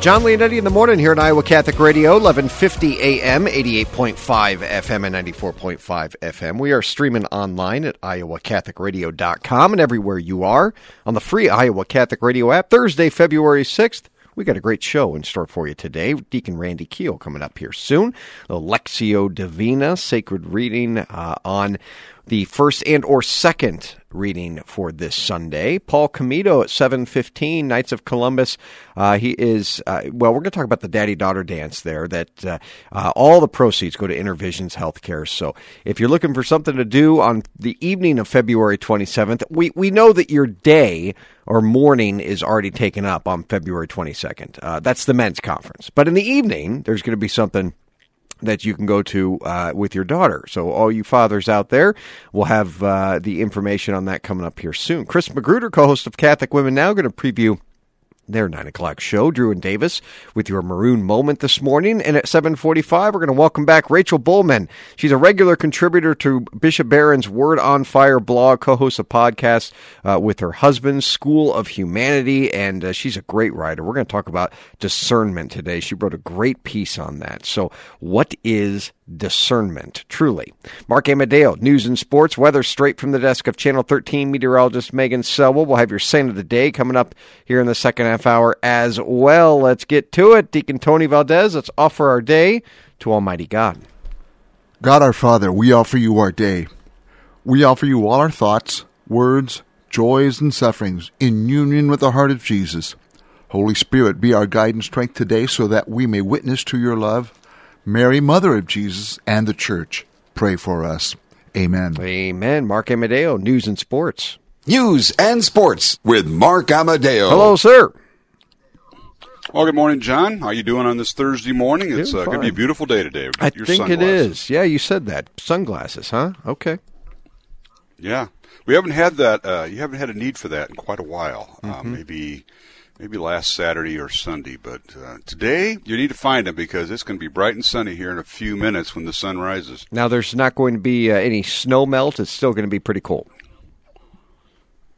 John Leonetti in the morning here at Iowa Catholic Radio, 1150 AM, 88.5 FM, and 94.5 FM. We are streaming online at iowacatholicradio.com and everywhere you are on the free Iowa Catholic Radio app. Thursday, February 6th. We got a great show in store for you today. Deacon Randy Keel coming up here soon. The Lectio Divina, sacred reading uh, on the first and or second reading for this Sunday. Paul Comito at 7:15, Knights of Columbus. Uh, he is uh, well. We're going to talk about the daddy-daughter dance there. That uh, uh, all the proceeds go to InnerVisions Healthcare. So if you're looking for something to do on the evening of February 27th, we we know that your day or morning is already taken up on February 22nd. Uh, that's the men's conference. But in the evening, there's going to be something that you can go to uh, with your daughter. So, all you fathers out there will have uh, the information on that coming up here soon. Chris Magruder, co host of Catholic Women Now, going to preview their nine o'clock show. Drew and Davis with your maroon moment this morning, and at seven forty-five, we're going to welcome back Rachel Bulman. She's a regular contributor to Bishop Barron's Word on Fire blog, co-hosts a podcast uh, with her husband, School of Humanity, and uh, she's a great writer. We're going to talk about discernment today. She wrote a great piece on that. So, what is discernment, truly. Mark Amadeo, news and sports, weather straight from the desk of Channel 13 meteorologist Megan Selwell. We'll have your saint of the day coming up here in the second half hour as well. Let's get to it. Deacon Tony Valdez, let's offer our day to Almighty God. God our Father, we offer you our day. We offer you all our thoughts, words, joys, and sufferings in union with the heart of Jesus. Holy Spirit, be our guide and strength today so that we may witness to your love Mary, Mother of Jesus, and the Church, pray for us. Amen. Amen. Mark Amadeo, News and Sports. News and Sports with Mark Amadeo. Hello, sir. Well, good morning, John. How are you doing on this Thursday morning? It's uh, going to be a beautiful day today. I think it is. Yeah, you said that. Sunglasses, huh? Okay. Yeah, we haven't had that. Uh, you haven't had a need for that in quite a while. Uh, Mm-hmm. maybe, maybe last Saturday or Sunday, but uh, today you need to find them because it's going to be bright and sunny here in a few minutes when the sun rises. Now, there's not going to be uh, any snow melt. It's still going to be pretty cold.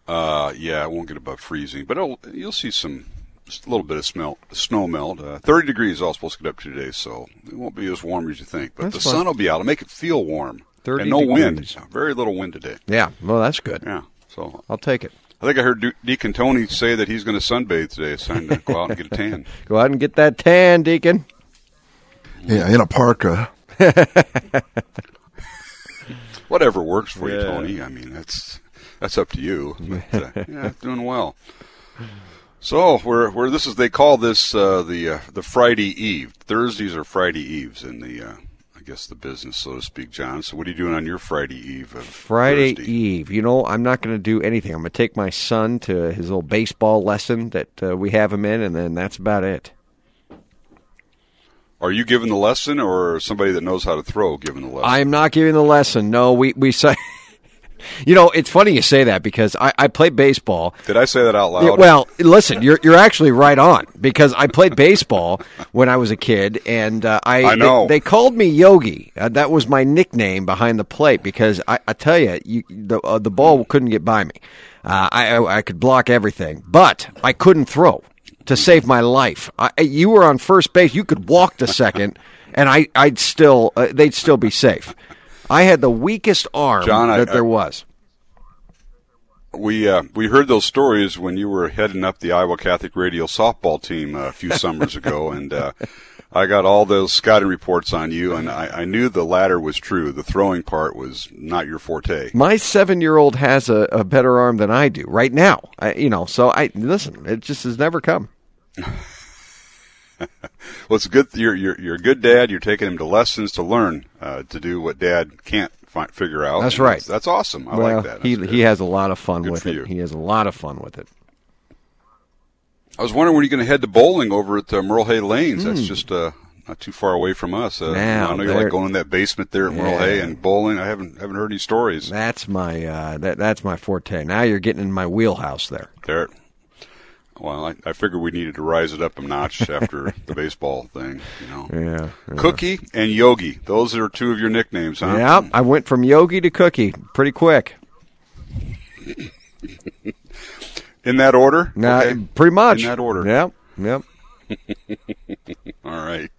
Uh, yeah, it won't get above freezing, but you'll see some just a little bit of smelt, snow melt. Uh, Thirty degrees all supposed to get up to today, so it won't be as warm as you think. But That's the fine. sun will be out. It'll make it feel warm. 30 and no degrees. wind. Very little wind today. Yeah, well, that's good. Yeah, so I'll take it. I think I heard De- Deacon Tony say that he's going to sunbathe today. It's time to go out and get a tan. Go out and get that tan, Deacon. Yeah, in a parka. Whatever works for you, Tony. I mean, that's that's up to you. But, uh, yeah, doing well. So we're, we're this is they call this uh, the uh, the Friday Eve. Thursdays are Friday Eves in the uh, I guess the business, so to speak, John. So what are you doing on your Friday Eve? Of Friday Thursday? Eve. You know, I'm not going to do anything. I'm going to take my son to his little baseball lesson that uh, we have him in, and then that's about it. Are you giving the lesson, or somebody that knows how to throw giving the lesson? I am not giving the lesson. No, we we say. You know, it's funny you say that because I, I played baseball. Did I say that out loud? Well, listen, you're you're actually right on because I played baseball when I was a kid, and uh, I I know. They, they called me Yogi. Uh, that was my nickname behind the plate because I, I tell you, you the uh, the ball couldn't get by me. Uh, I, I I could block everything, but I couldn't throw to save my life. I, you were on first base; you could walk to second, and I I'd still uh, they'd still be safe. I had the weakest arm John, I- that there I- was. We uh, we heard those stories when you were heading up the Iowa Catholic Radio softball team a few summers ago, and uh, I got all those scouting reports on you, and I, I knew the latter was true. The throwing part was not your forte. My seven-year-old has a, a better arm than I do right now. I, you know, so I listen. It just has never come. Well, it's good. You're you're you're a good dad. You're taking him to lessons to learn uh, to do what dad can't fi- figure out. That's right. That's, awesome. I well, like that. he That's he good. has a lot of fun Good with it. you. He has a lot of fun with it. I was wondering when you're going to head to bowling over at uh, Merle Hay Lanes. That's just uh, not too far away from us. Uh, Now, I know you like going in that basement there at Merle Hay and bowling. I haven't haven't heard any stories That's my uh, that that's my forte. Now you're getting in my wheelhouse there. there. Well, I, I figured we needed to rise it up a notch after the baseball thing. You know, Yeah. Cookie and Yogi. Those are two of your nicknames, huh? Yeah, I went from Yogi to Cookie pretty quick. In that order. Now, Okay. pretty much In that order. Yep, yep. All right.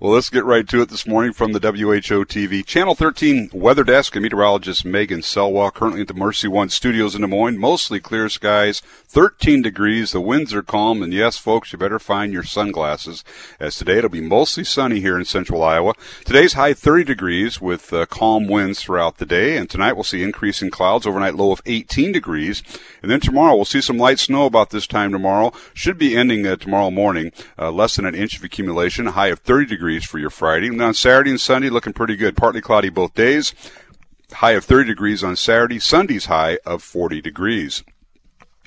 Well, let's get right to it this morning from the WHO TV Channel 13 Weather Desk and meteorologist Megan Selwa, currently at the Mercy One Studios in Des Moines. Mostly clear skies, 13 degrees. The winds are calm, and yes, folks, you better find your sunglasses. As today it'll be mostly sunny here in central Iowa. Today's high 30 degrees with uh, calm winds throughout the day, and tonight we'll see increasing clouds. Overnight low of 18 degrees, and then tomorrow we'll see some light snow about this time tomorrow. Should be ending uh, tomorrow morning. Uh, less than an inch of accumulation. High of 30 degrees for your Friday. And on Saturday and Sunday, looking pretty good. Partly cloudy both days. High of 30 degrees on Saturday. Sunday's high of 40 degrees.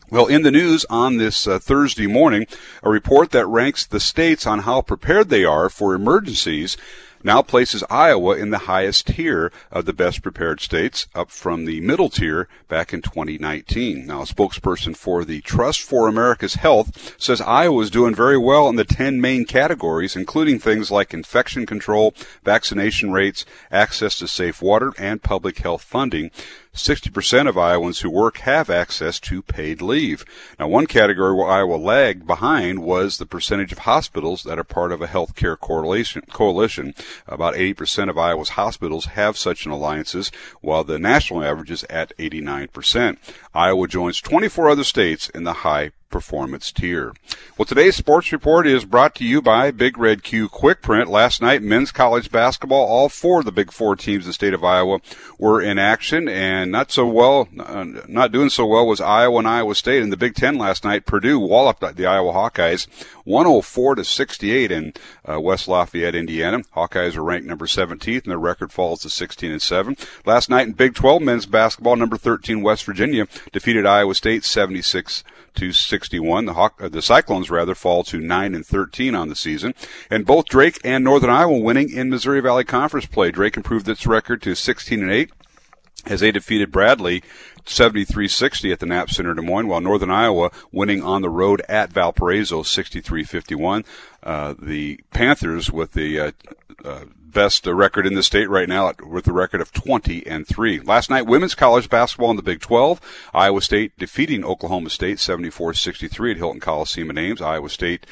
Well, in the news on this uh, Thursday morning, a report that ranks the states on how prepared they are for emergencies now places Iowa in the highest tier of the best prepared states, up from the middle tier back in 2019. Now, a spokesperson for the Trust for America's Health says Iowa is doing very well in the 10 main categories, including things like infection control, vaccination rates, access to safe water, and public health funding. 60% of Iowans who work have access to paid leave. Now, one category where Iowa lagged behind was the percentage of hospitals that are part of a healthcare coalition. About 80% of Iowa's hospitals have such an alliances, while the national average is at 89%. Iowa joins 24 other states in the high performance tier. Well, today's sports report is brought to you by Big Red Q Quick Print. Last night, men's college basketball, all four of the Big Four teams in the state of Iowa were in action, and not so well, not doing so well was Iowa and Iowa State. In the Big Ten last night, Purdue walloped the Iowa Hawkeyes 104 to 68 in uh, West Lafayette, Indiana. Hawkeyes are ranked number 17th, and their record falls to 16 and 7. Last night in Big 12 men's basketball, number 13 West Virginia defeated Iowa State 76 to 61. The Hawk, uh, the Cyclones rather fall to 9 and 13 on the season. And both Drake and Northern Iowa winning in Missouri Valley Conference play. Drake improved its record to 16 and 8 as they defeated Bradley 73-60 at the Knapp Center Des Moines, while Northern Iowa winning on the road at Valparaiso 63-51. Uh, the Panthers with the uh, uh, best uh, record in the state right now with a record of 20 and 3. Last night, women's college basketball in the Big 12. Iowa State defeating Oklahoma State 74-63 at Hilton Coliseum in Ames. Iowa State's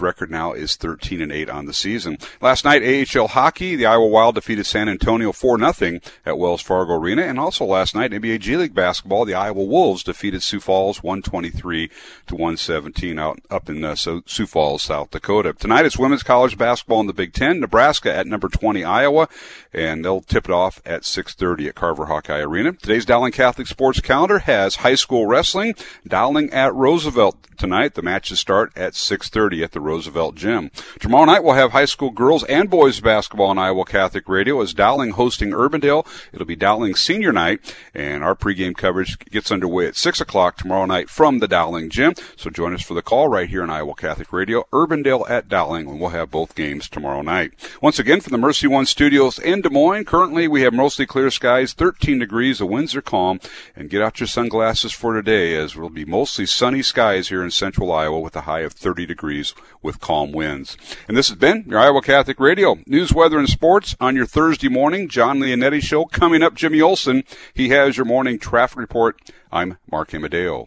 record now is 13 and 8 on the season. Last night, AHL hockey, the Iowa Wild defeated San Antonio 4-0 at Wells Fargo Arena. And also last night, NBA G League basketball, the Iowa Wolves defeated Sioux Falls 123 to 117 out up in uh, Sioux Falls, South Dakota. Tonight, it's women's college basketball in the Big 10. Nebraska at number 20 Iowa, and they'll tip it off at 6:30 at Carver Hawkeye Arena. Today's Dowling Catholic Sports Calendar has high school wrestling, Dowling at Roosevelt tonight. The matches start at 6:30 at the Roosevelt Gym. Tomorrow night we'll have high school girls and boys basketball on Iowa Catholic Radio as Dowling hosting Urbandale. It'll be Dowling Senior Night, and our pregame coverage gets underway at 6 o'clock tomorrow night from the Dowling Gym. So join us for the call right here on Iowa Catholic Radio, Urbandale at Dowling, and we'll have both games tomorrow night. Once again, from the Mercy One Studios in Des Moines, currently we have mostly clear skies, 13 degrees, the winds are calm, and get out your sunglasses for today as we'll be mostly sunny skies here in central Iowa with a high of 30 degrees with calm winds. And this has been your Iowa Catholic Radio news, weather, and sports on your Thursday morning. John Leonetti Show coming up. Jimmy Olson, he has your morning traffic report. I'm Mark Amadeo.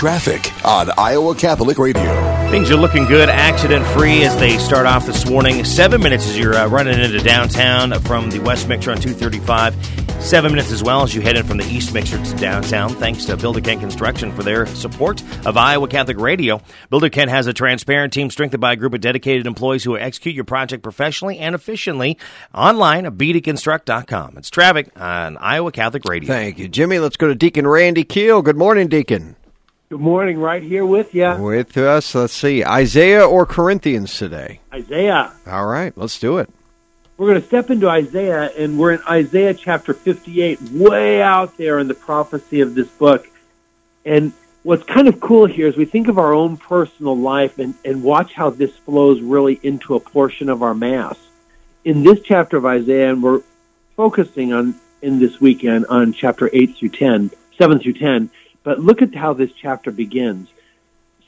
Traffic on Iowa Catholic Radio. Things are looking good, accident free as they start off this morning. Seven minutes as you're uh, running into downtown from the West Mixer on 235 Seven minutes as well as you head in from the East Mixer to downtown. Thanks to Builder Kent Construction for their support of Iowa Catholic Radio. Builder Kent has a transparent team strengthened by a group of dedicated employees who will execute your project professionally and efficiently online at bdconstruct.com. It's traffic on Iowa Catholic Radio. Thank you, Jimmy. Let's go to Deacon Randy Keel. Good morning, Deacon. Good morning, right here with you. With us, let's see, Isaiah or Corinthians today? Isaiah. All right, let's do it. We're going to step into Isaiah, and we're in Isaiah chapter 58, way out there in the prophecy of this book. And what's kind of cool here is we think of our own personal life and, and watch how this flows really into a portion of our Mass. In this chapter of Isaiah, and we're focusing on in this weekend on chapter 8 through 10, 7 through 10, but look at how this chapter begins.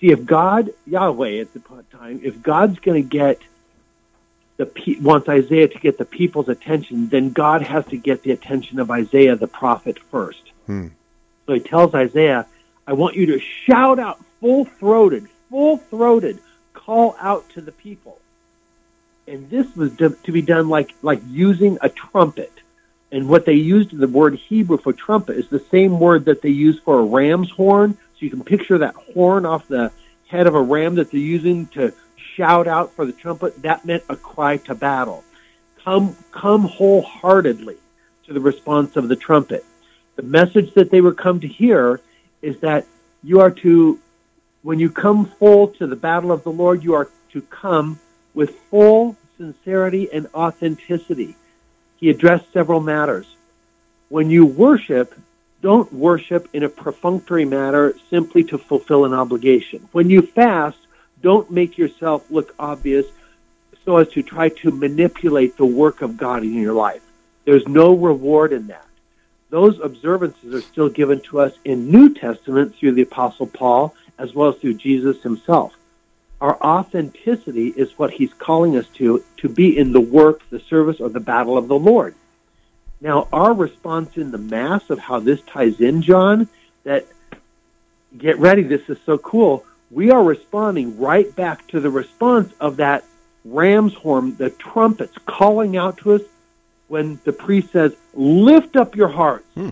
See, if God, Yahweh at the time, if God's going to get the wants Isaiah to get the people's attention, then God has to get the attention of Isaiah the prophet first. Hmm. So he tells Isaiah, "I want you to shout out full throated, full throated, call out to the people." And this was to, to be done like like using a trumpet. And what they used the word Hebrew for trumpet is the same word that they use for a ram's horn. So you can picture that horn off the head of a ram that they're using to shout out for the trumpet, that meant a cry to battle. Come, come wholeheartedly to the response of the trumpet. The message that they were come to hear is that you are to, when you come full to the battle of the Lord, you are to come with full sincerity and authenticity. He addressed several matters. When you worship, don't worship in a perfunctory manner simply to fulfill an obligation. When you fast, don't make yourself look obvious so as to try to manipulate the work of God in your life. There's no reward in that. Those observances are still given to us in New Testament through the Apostle Paul as well as through Jesus himself. Our authenticity is what he's calling us to, to be in the work, the service, or the battle of the Lord. Now, our response in the Mass of how this ties in, John, that get ready, this is so cool we are responding right back to the response of that ram's horn, the trumpets calling out to us when the priest says, Lift up your hearts. Hmm.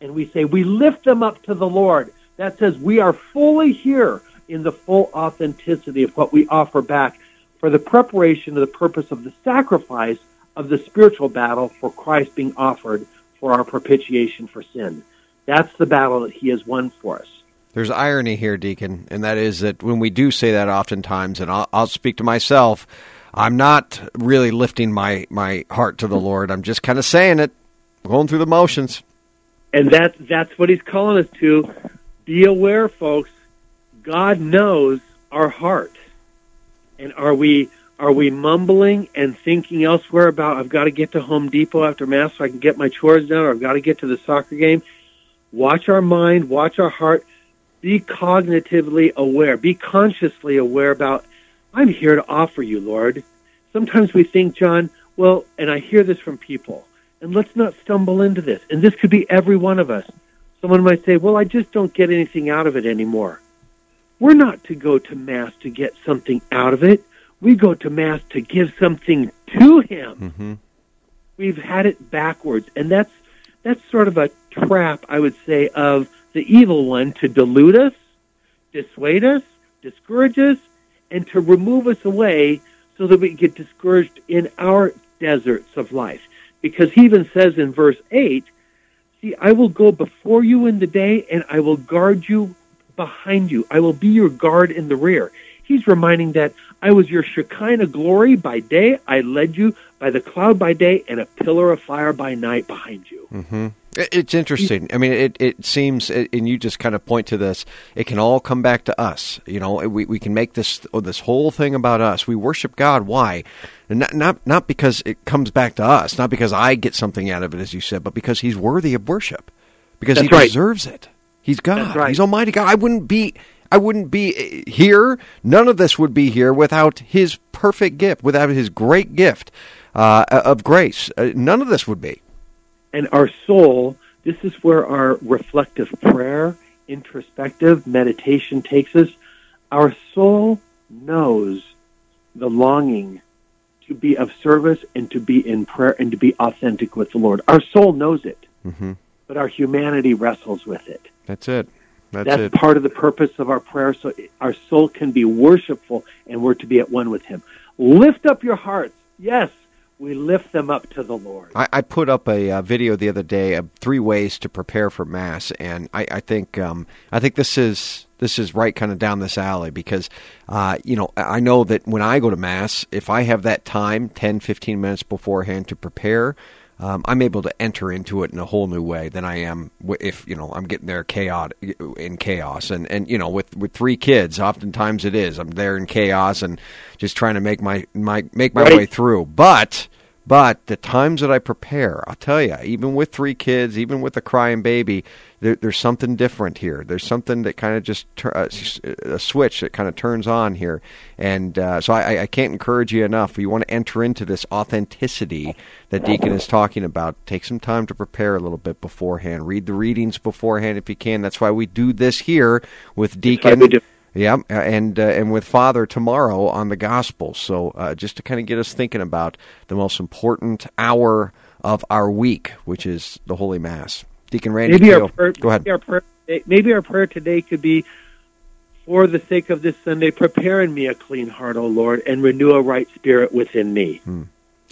And we say, We lift them up to the Lord. That says we are fully here in the full authenticity of what we offer back for the preparation of the purpose of the sacrifice of the spiritual battle for Christ being offered for our propitiation for sin. That's the battle that he has won for us. There's irony here, Deacon, and that is that when we do say that oftentimes, and I'll, I'll speak to myself, I'm not really lifting my, my heart to the Lord. I'm just kind of saying it, going through the motions. And that, that's what he's calling us to. Be aware, folks. God knows our heart. And are we are we mumbling and thinking elsewhere about I've got to get to Home Depot after mass so I can get my chores done or I've got to get to the soccer game? Watch our mind, watch our heart be cognitively aware, be consciously aware about, I'm here to offer you, Lord. Sometimes we think, John, well, and I hear this from people, and let's not stumble into this. And this could be every one of us. Someone might say, well, I just don't get anything out of it anymore. We're not to go to Mass to get something out of it. We go to Mass to give something to Him. Mm-hmm. We've had it backwards, and that's that's sort of a trap, I would say, of the evil one to delude us, dissuade us, discourage us, and to remove us away so that we get discouraged in our deserts of life. Because he even says in verse 8, See, I will go before you in the day, and I will guard you behind you. I will be your guard in the rear. He's reminding that I was your Shekinah glory by day. I led you by the cloud by day and a pillar of fire by night behind you. Mm-hmm. It's interesting. I mean, it, it seems, and you just kind of point to this. It can all come back to us. You know, we, we can make this oh, this whole thing about us. We worship God. Why? Not, not not because it comes back to us. Not because I get something out of it, as you said, but because He's worthy of worship. Because That's He right. deserves it. He's God. Right. He's Almighty God. I wouldn't be. I wouldn't be eh, here. None of this would be here without His perfect gift, without His great gift uh, of grace. Uh, none of this would be and our soul, this is where our reflective prayer, introspective meditation takes us. Our soul knows the longing to be of service and to be in prayer and to be authentic with the Lord. Our soul knows it, hmm but our humanity wrestles with it. That's it. That's, That's it. part of the purpose of our prayer, so our soul can be worshipful and we're to be at one with Him. Lift up your hearts. Yes, we lift them up to the Lord. I, I put up a uh, video the other day of three ways to prepare for mass, and I, I think um, I think this is this is right kind of down this alley because uh, you know I know that when I go to mass, if I have that time, 10, 15 minutes beforehand to prepare. Um, I'm able to enter into it in a whole new way than I am if you know I'm getting there chaos in chaos. And and you know with with three kids oftentimes it is. I'm there in chaos and just trying to make my my make my Right. way through. But but the times that I prepare, I'll tell you, even with three kids, even with a crying baby, there, there's something different here. There's something that kind of just tur- uh, s- a switch that kind of turns on here, and uh, so I, I can't encourage you enough. If you want to enter into this authenticity that Deacon is talking about, take some time to prepare a little bit beforehand. Read the readings beforehand if you can. That's why we do this here with Deacon. Yeah, and uh, and with Father tomorrow on the Gospel. So uh, just to kind of get us thinking about the most important hour of our week, which is the Holy Mass. Deacon Randy, Maybe our prayer, go ahead. Maybe our, prayer, maybe our prayer today could be, for the sake of this Sunday, prepare in me a clean heart, O Lord, and renew a right spirit within me.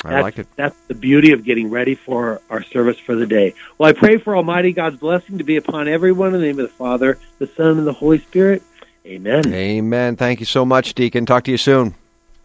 I That's, like it. That's the beauty of getting ready for our service for the day. Well, I pray for Almighty God's blessing to be upon everyone in the name of the Father, the Son, and the Holy Spirit. Amen. Amen. Thank you so much, Deacon. Talk to you soon.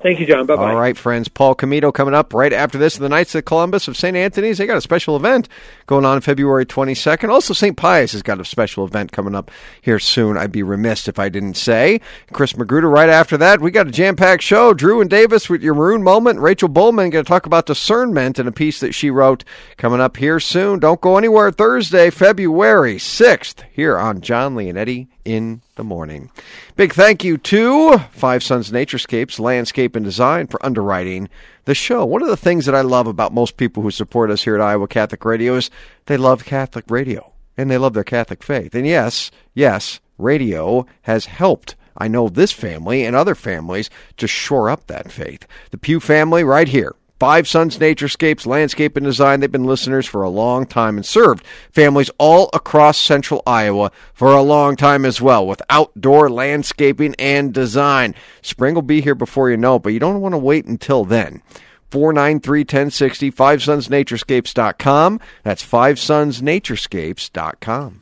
Thank you, John. Bye bye. All right, friends. Paul Comito coming up right after this. The Knights of Columbus of St. Anthony's. They got a special event going on February 22nd. Also, St. Pius has got a special event coming up here soon. I'd be remiss if I didn't say. Chris Magruder right after that. We got a jam packed show. Drew and Davis with your maroon moment. Rachel Bulman going to talk about discernment in a piece that she wrote coming up here soon. Don't go anywhere. Thursday, February 6th, here on John Leonetti in the morning. Big thank you to Five Sons Naturescapes Landscape and Design for underwriting the show. One of the things that I love about most people who support us here at Iowa Catholic Radio is they love Catholic radio and they love their Catholic faith. And yes, yes, radio has helped. I know this family and other families to shore up that faith. The Pew family right here. Five Sons Naturescapes Landscape and Design. They've been listeners for a long time and served families all across central Iowa for a long time as well with outdoor landscaping and design. Spring will be here before you know it, but you don't want to wait until then. 493 1060, FiveSonsNaturescapes.com. That's FiveSonsNaturescapes.com.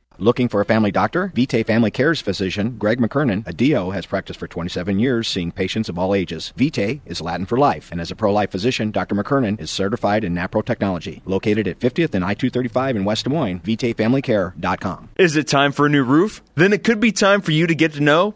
Looking for a family doctor? Vitae Family Care's physician, Greg McKernan, a DO, has practiced for 27 years seeing patients of all ages. Vitae is Latin for life, and as a pro-life physician, Dr. McKernan is certified in NAPRO technology. Located at 50th and I-235 in West Des Moines, VitaeFamilyCare.com. Is it time for a new roof? Then it could be time for you to get to know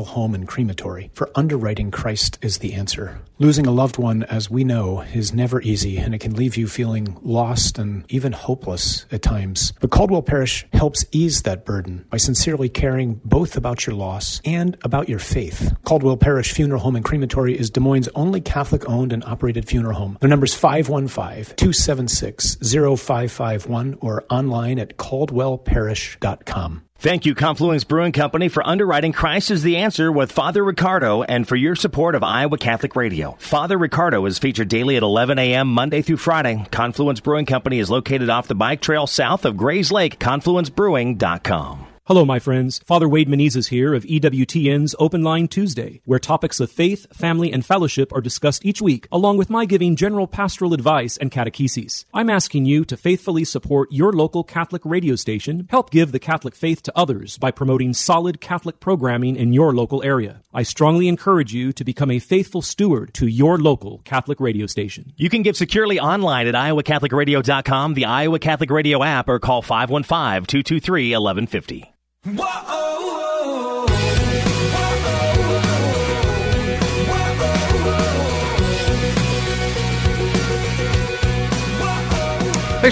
Home and Crematory for underwriting Christ is the answer. Losing a loved one, as we know, is never easy, and it can leave you feeling lost and even hopeless at times. But Caldwell Parrish helps ease that burden by sincerely caring both about your loss and about your faith. Caldwell Parrish Funeral Home and Crematory is Des Moines' only Catholic owned and operated funeral home. Their number is 515 276 0551 or online at caldwellparrish.com. Thank you, Confluence Brewing Company, for underwriting Christ is the Answer with Father Riccardo and for your support of Iowa Catholic Radio. Father Riccardo is featured daily at 11 a.m. Monday through Friday. Confluence Brewing Company is located off the bike trail south of Grays Lake, confluencebrewing.com. Hello, my friends. Father Wade Menezes here of EWTN's Open Line Tuesday, where topics of faith, family, and fellowship are discussed each week, along with my giving general pastoral advice and catecheses. I'm asking you to faithfully support your local Catholic radio station, help give the Catholic faith to others by promoting solid Catholic programming in your local area. I strongly encourage you to become a faithful steward to your local Catholic radio station. You can give securely online at iowacatholicradio.com, the Iowa Catholic Radio app, or call 515 223 1150. Thanks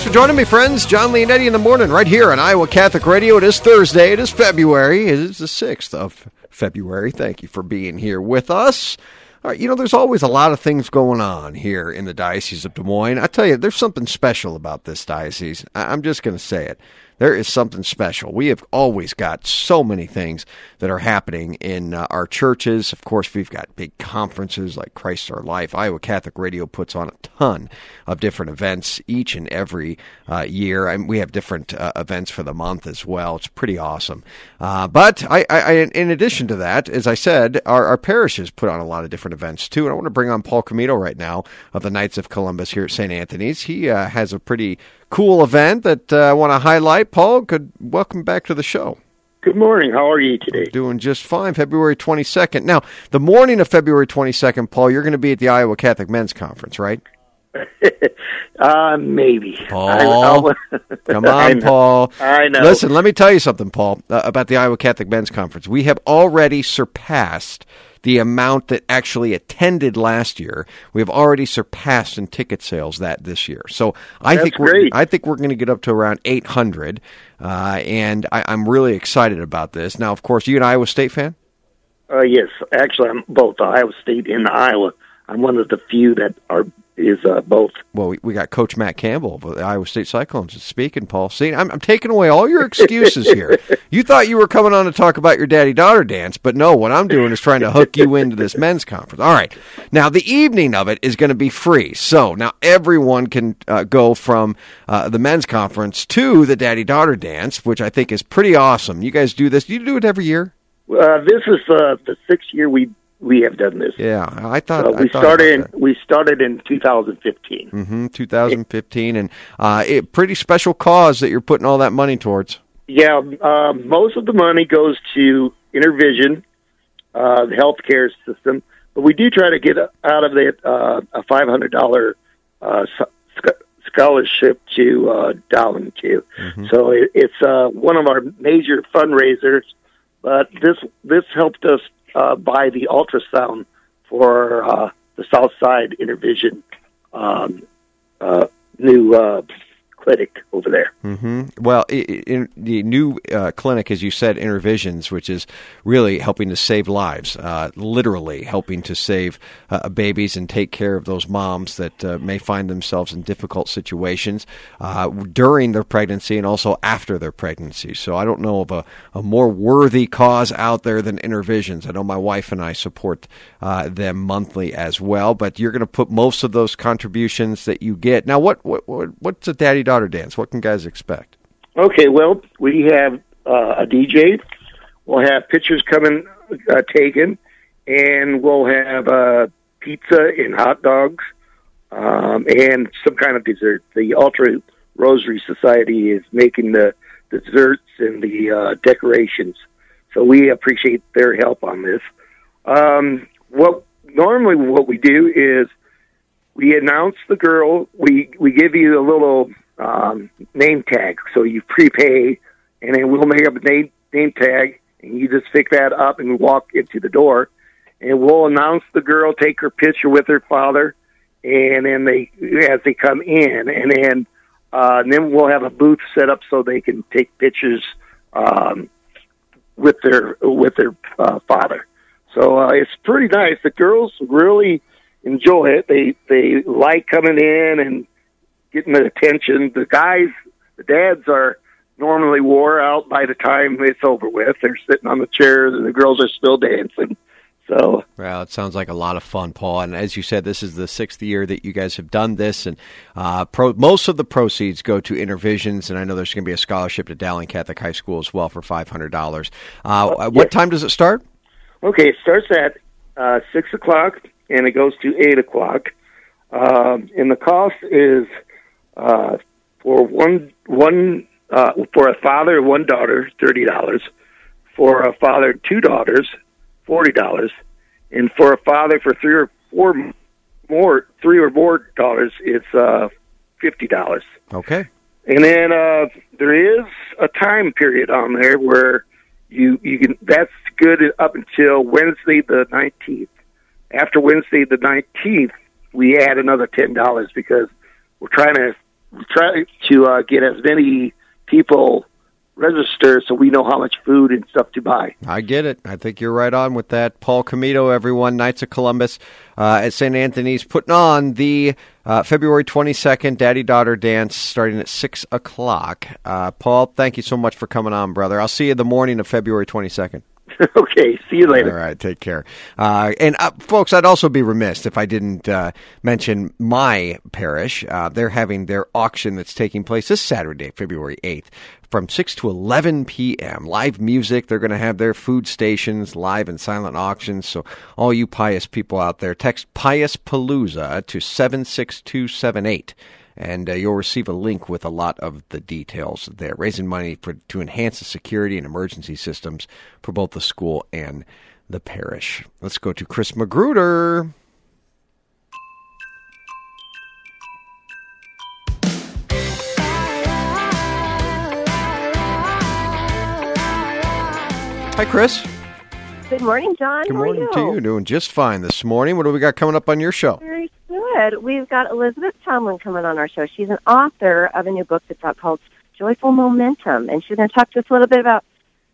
for joining me, friends. John Leonetti in the morning, right here on Iowa Catholic Radio. It is Thursday. It is February. It is the 6th of February. Thank you for being here with us. All right, you know, there's always a lot of things going on here in the Diocese of Des Moines. I tell you, there's something special about this diocese. I'm just going to say it there is something special. We have always got so many things that are happening in uh, our churches. Of course, we've got big conferences like Christ Our Life. Iowa Catholic Radio puts on a ton of different events each and every uh, year, and we have different uh, events for the month as well. It's pretty awesome. Uh, but I, I, in addition to that, as I said, our, our parishes put on a lot of different events too. And I want to bring on Paul Comito right now of the Knights of Columbus here at St. Anthony's. He uh, has a pretty cool event that uh, I want to highlight. Paul, good welcome back to the show. Good morning. How are you today? Doing just fine. February 22nd. Now, the morning of February 22nd, Paul, you're going to be at the Iowa Catholic Men's Conference, right? uh, maybe. Paul, come on, Paul. I know. Listen, let me tell you something, Paul, uh, about the Iowa Catholic Men's Conference. We have already surpassed the amount that actually attended last year. We have already surpassed in ticket sales that this year. So I That's think we're. I think we're going to get up to around 800, uh, and I, I'm really excited about this. Now, of course, you an Iowa State fan? Uh, yes, actually, I'm both Iowa State and Iowa. I'm one of the few that are is uh, both. Well, we, we got Coach Matt Campbell of the Iowa State Cyclones speaking, Paul. See, I'm, I'm taking away all your excuses here. you thought you were coming on to talk about your daddy daughter dance, but no, what I'm doing is trying to hook you into this men's conference. All right. Now, the evening of it is going to be free. So now everyone can uh, go from uh, the men's conference to the daddy daughter dance, which I think is pretty awesome. You guys do this. You do it every year? Uh, this is uh, the sixth year we we have done this. Yeah, I thought Uh, we I thought started in we started in 2015. hmm 2015, and uh, it, pretty special cause that you're putting all that money towards. Yeah, uh, most of the money goes to InnerVisions, uh, the healthcare system, but we do try to get out of it uh, a five hundred dollar uh, sc- scholarship to uh, too. So it, it's uh, one of our major fundraisers. But this this helped us uh, buy the ultrasound for uh, the South Side InnerVisions um, uh, new uh, clinic over there. hmm Well, in the new uh, clinic, as you said, InnerVisions, which is really helping to save lives, uh, literally helping to save uh, babies and take care of those moms that uh, may find themselves in difficult situations uh, during their pregnancy and also after their pregnancy. So I don't know of a, a more worthy cause out there than InnerVisions. I know my wife and I support uh, them monthly as well, but you're going to put most of those contributions that you get. Now, what, what, what what's a daddy daughter dance? What can guys expect? Okay, well, we have uh, a DJ. We'll have pictures coming uh, taken, and we'll have uh, pizza and hot dogs, um, and some kind of dessert. The Altar Rosary Society is making the, desserts and the uh, decorations, so we appreciate their help on this. Um, what normally what we do is we announce the girl. We we give you a little um, name tag, so you prepay, and then we'll make up a name name tag, and you just pick that up and walk into the door, and we'll announce the girl, take her picture with her father, and then they as they come in, and then uh, and then we'll have a booth set up so they can take pictures um, with their with their uh, father. So uh, it's pretty nice. The girls really enjoy it. They they like coming in and getting the attention. The guys, the dads are normally wore out by the time it's over with. They're sitting on the chairs and the girls are still dancing. So, well, it sounds like a lot of fun, Paul. And as you said, this is the sixth year that you guys have done this, and uh, pro- most of the proceeds go to InnerVisions. And I know there's going to be a scholarship to Dowling Catholic High School as well for five hundred dollars. Uh, Uh, what yes. time does it start? okay, it starts at uh, six o'clock and it goes to eight o'clock. Um, and the cost is uh, for one one uh, for a father and one daughter, thirty dollars. For a father and two daughters, forty dollars. And for a father for three or four more, three or more daughters, it's uh, fifty dollars. Okay. And then uh, there is a time period on there where you you can. That's good up until Wednesday the nineteenth. After Wednesday the nineteenth, we add another ten dollars because we're trying to we're to uh, get as many people register so we know how much food and stuff to buy. I get it. I think you're right on with that. Paul Comito, everyone, Knights of Columbus uh, at St. Anthony's, putting on the uh, February 22nd Daddy Daughter Dance starting at 6 o'clock. Uh, Paul, thank you so much for coming on, brother. I'll see you the morning of February 22nd. okay, see you later. All right, take care. Uh, and uh, folks, I'd also be remiss if I didn't uh, mention my parish. Uh, they're having their auction that's taking place this Saturday, February 8th, from 6 to 11 p.m. Live music. They're going to have their food stations, live and silent auctions. So, all you pious people out there, text Pius Palooza to 76278 and uh, you'll receive a link with a lot of the details there. Raising money for to enhance the security and emergency systems for both the school and the parish. Let's go to Chris Magruder. Hi, Chris. Good morning, John. Good How are morning you? to you. Doing just fine this morning. What do we got coming up on your show? Very good. We've got Elizabeth Tomlin coming on our show. She's an author of a new book that's out called Joyful Momentum, and she's going to talk to us a little bit about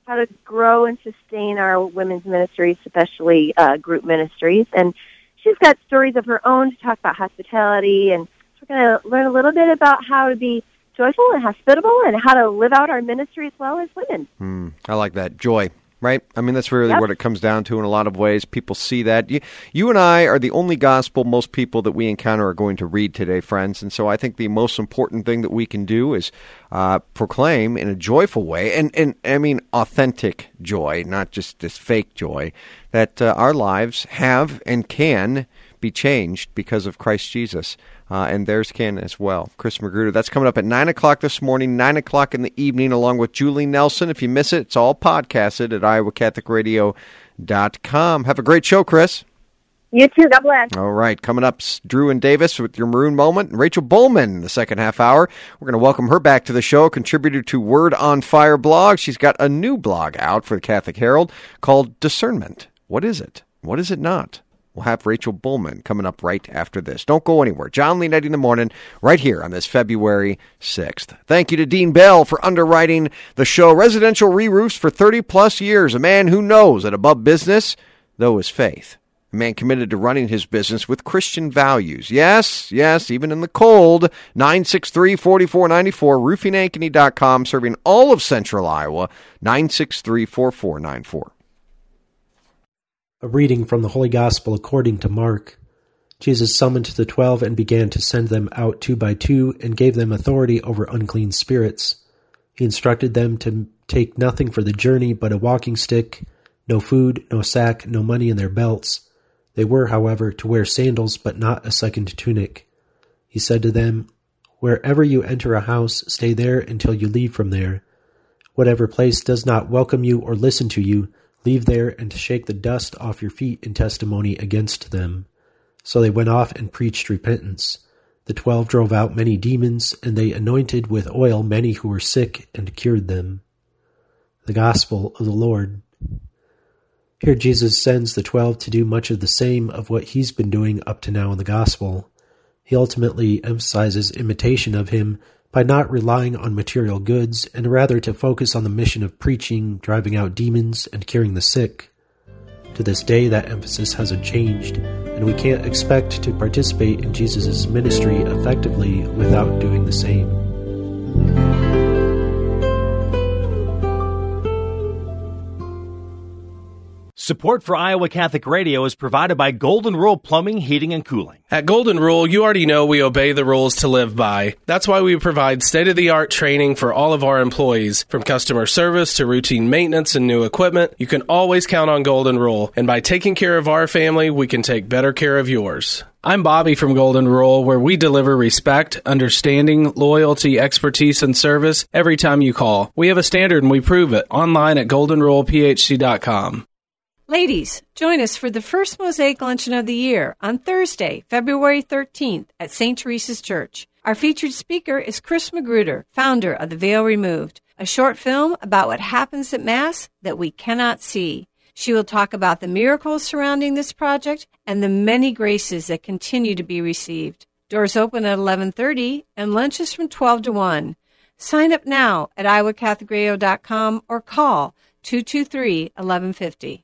how to grow and sustain our women's ministries, especially uh, group ministries. And she's got stories of her own to talk about hospitality, and we're going to learn a little bit about how to be joyful and hospitable and how to live out our ministry as well as women. Hmm, I like that. Joy, right? I mean, that's really Yep. what it comes down to in a lot of ways. People see that. You, you and I are the only gospel most people that we encounter are going to read today, friends. And so I think the most important thing that we can do is uh, proclaim in a joyful way, and, and I mean authentic joy, not just this fake joy, that uh, our lives have and can be changed because of Christ Jesus. Uh, and theirs can as well. Chris Magruder, that's coming up at 9 o'clock this morning, 9 o'clock in the evening, along with Julie Nelson. If you miss it, it's all podcasted at iowacatholicradio.com. Have a great show, Chris. You too. God bless. All right, coming up, Drew and Davis with your maroon moment, and Rachel Bulman in the second half hour. We're going to welcome her back to the show, contributor to Word on Fire blog. She's got a new blog out for the Catholic Herald called Discernment. What is it? What is it not? We'll have Rachel Bulman coming up right after this. Don't go anywhere. John Leonetti in the morning, right here on this February 6th. Thank you to Dean Bell for underwriting the show. Residential re-roofs for 30 plus years. A man who knows that above business, though, is faith. A man committed to running his business with Christian values. Yes, yes, even in the cold. 963 4494, roofingankeny.com, serving all of central Iowa. 963 4494. A reading from the Holy Gospel according to Mark. Jesus summoned the twelve and began to send them out two by two and gave them authority over unclean spirits. He instructed them to take nothing for the journey but a walking stick, no food, no sack, no money in their belts. They were, however, to wear sandals but not a second tunic. He said to them, Wherever you enter a house, stay there until you leave from there. Whatever place does not welcome you or listen to you, leave there and shake the dust off your feet in testimony against them. So they went off and preached repentance. The twelve drove out many demons, and they anointed with oil many who were sick and cured them. The Gospel of the Lord. Here Jesus sends the twelve to do much of the same of what he's been doing up to now in the Gospel. He ultimately emphasizes imitation of him by not relying on material goods and rather to focus on the mission of preaching, driving out demons, and curing the sick. To this day, that emphasis hasn't changed, and we can't expect to participate in Jesus' ministry effectively without doing the same. Support for Iowa Catholic Radio is provided by Golden Rule Plumbing, Heating, and Cooling. At Golden Rule, you already know we obey the rules to live by. That's why we provide state of the art training for all of our employees. From customer service to routine maintenance and new equipment, you can always count on Golden Rule. And by taking care of our family, we can take better care of yours. I'm Bobby from Golden Rule, where we deliver respect, understanding, loyalty, expertise, and service every time you call. We have a standard and we prove it online at goldenrulephc.com. Ladies, join us for the first Mosaic Luncheon of the year on Thursday, February 13th at St. Teresa's Church. Our featured speaker is Chris Magruder, founder of The Veil Removed, a short film about what happens at Mass that we cannot see. She will talk about the miracles surrounding this project and the many graces that continue to be received. Doors open at 11:30 and lunch is from 12 to 1. Sign up now at iowacatholicradio.com or call 223-1150.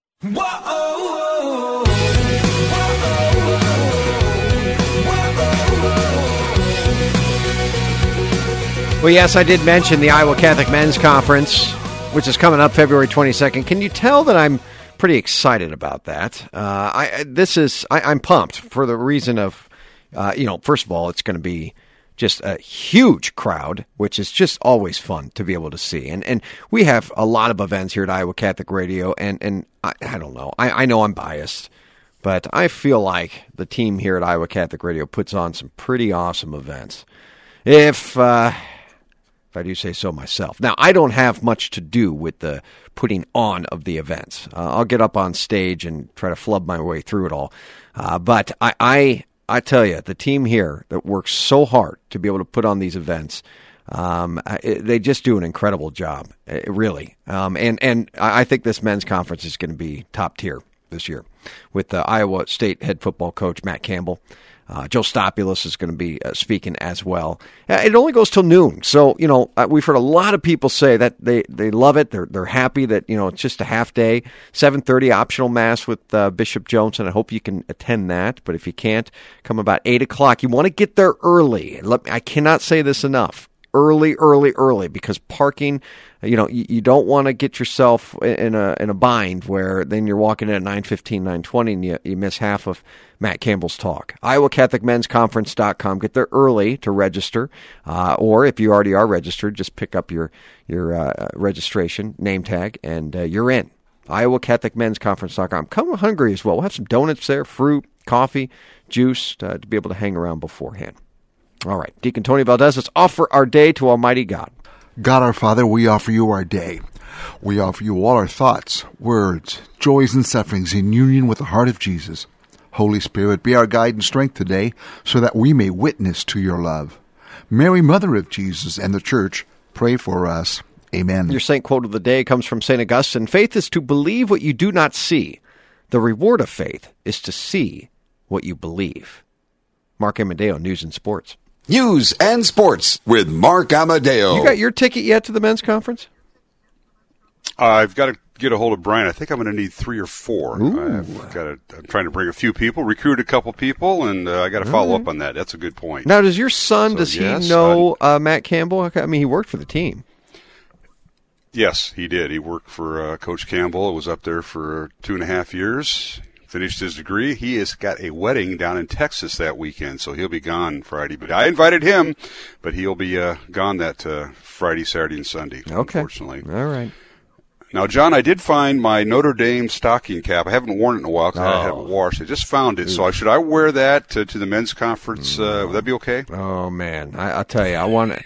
Well, yes, I did mention the Iowa Catholic Men's Conference, which is coming up February 22nd. Can you tell that I'm pretty excited about that? Uh, I this is I, am pumped for the reason of, uh, you know, first of all, it's going to be just a huge crowd, which is just always fun to be able to see. And and we have a lot of events here at Iowa Catholic Radio, and and I, I don't know, I, I know I'm biased, but I feel like the team here at Iowa Catholic Radio puts on some pretty awesome events. If uh, if I do say so myself. Now, I don't have much to do with the putting on of the events. Uh, I'll get up on stage and try to flub my way through it all. Uh, but I, I, I tell you, the team here that works so hard to be able to put on these events, um, they just do an incredible job, uh, really. Um, and and I think this men's conference is going to be top tier this year with the Iowa State head football coach Matt Campbell. Uh, Joe Stopulus is going to be uh, speaking as well. Uh, it only goes till noon, so you know uh, we've heard a lot of people say that they, they love it. They're they're happy that you know it's just a half day, seven thirty optional mass with uh, Bishop Jones, and I hope you can attend that. But if you can't, come about eight o'clock. You want to get there early. Let, I cannot say this enough early, early, early because parking, you know, you, you don't want to get yourself in a in a bind where then you're walking in at 9:15, 9:20 and you, you miss half of Matt Campbell's talk. IowaCatholicMen'sConference.com. Get there early to register, uh, or if you already are registered, just pick up your your uh, registration name tag and uh, you're in. IowaCatholicMen'sConference.com. Come hungry as well. We'll have some donuts there, fruit, coffee, juice uh, to be able to hang around beforehand. All right, Deacon Tony Valdez, let's offer our day to Almighty God. God our Father, we offer you our day. We offer you all our thoughts, words, joys, and sufferings in union with the heart of Jesus. Holy Spirit, be our guide and strength today so that we may witness to your love. Mary, Mother of Jesus and the Church, pray for us. Amen. Your saint quote of the day comes from St. Augustine Faith is to believe what you do not see. The reward of faith is to see what you believe. Mark Amadeo, News and Sports. News and sports with Mark Amadeo. You got your ticket yet to the men's conference? Uh, I've got to get a hold of Brian. I think I'm going to need three or 4 Ooh. I've got to, I'm trying to bring a few people, recruit a couple people, and uh, I got to follow right. up on that. That's a good point. Now, does your son? So, does yes, he know uh, Matt Campbell? I mean, he worked for the team. Yes, he did. He worked for uh, Coach Campbell. It was up there for two and a half years finished his degree. He has got a wedding down in Texas that weekend, so he'll be gone Friday. But I invited him, but he'll be uh, gone that uh, Friday, Saturday, and Sunday. Okay. Unfortunately. All right. Now, John, I did find my Notre Dame stocking cap. I haven't worn it in a while because oh. I haven't washed. I just found it, so should I wear that to, to the men's conference? Uh, would that be okay? Oh man, I, will tell you, I want.